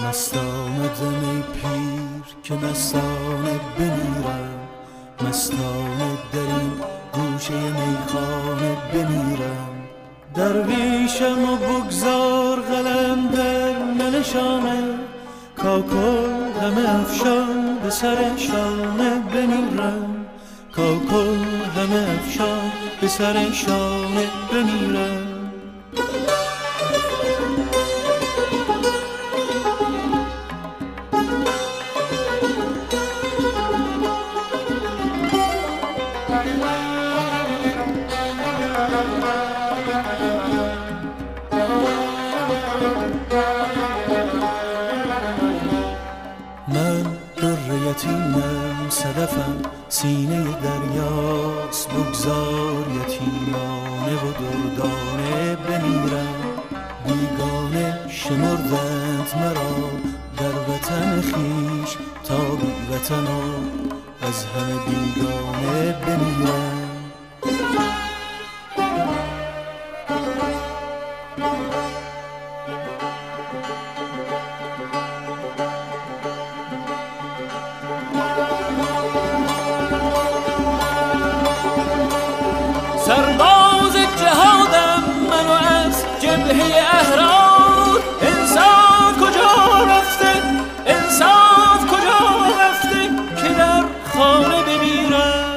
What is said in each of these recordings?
آمدم ای پیر که مستانه بمیرم. مستانه در این گوشه میخانه بمیرم. درویشم و بگذار قلم در ننشانه کاکل همه افشان به سر شانه بمیرم. کاکل همه افشان به سر شانه بمیرم. من در یتیمم صدفم سینه دریاست بگذار یتیمانه و دردانه بمیرم. بیگانه شمردند مرا در وطن خیش تا بی وطن از همه بیگانه سرباز جهادم منو از جبهه احرار. انصاف کجا رفته؟ انصاف کجا رفته که در خانه بمیرم؟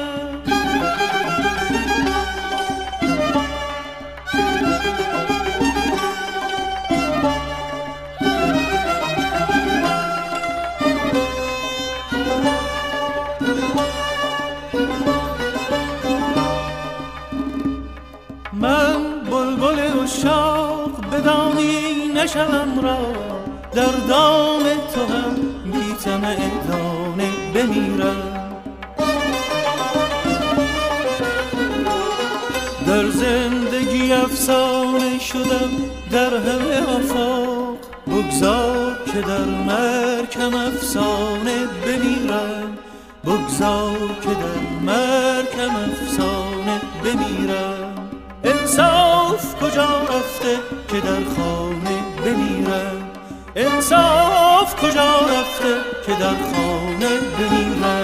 اشاق بدانی نشم را. در دام تو هم بیتم دانه بمیرم. در زندگی افسانه شدم در همه آفاق بگذار که در مرکم افسانه بمیرم. بگذار که در مرکم افسانه بمیرم. انصاف کجا رفته که در خانه بمیرم؟ انصاف کجا رفته که در خانه بمیرم؟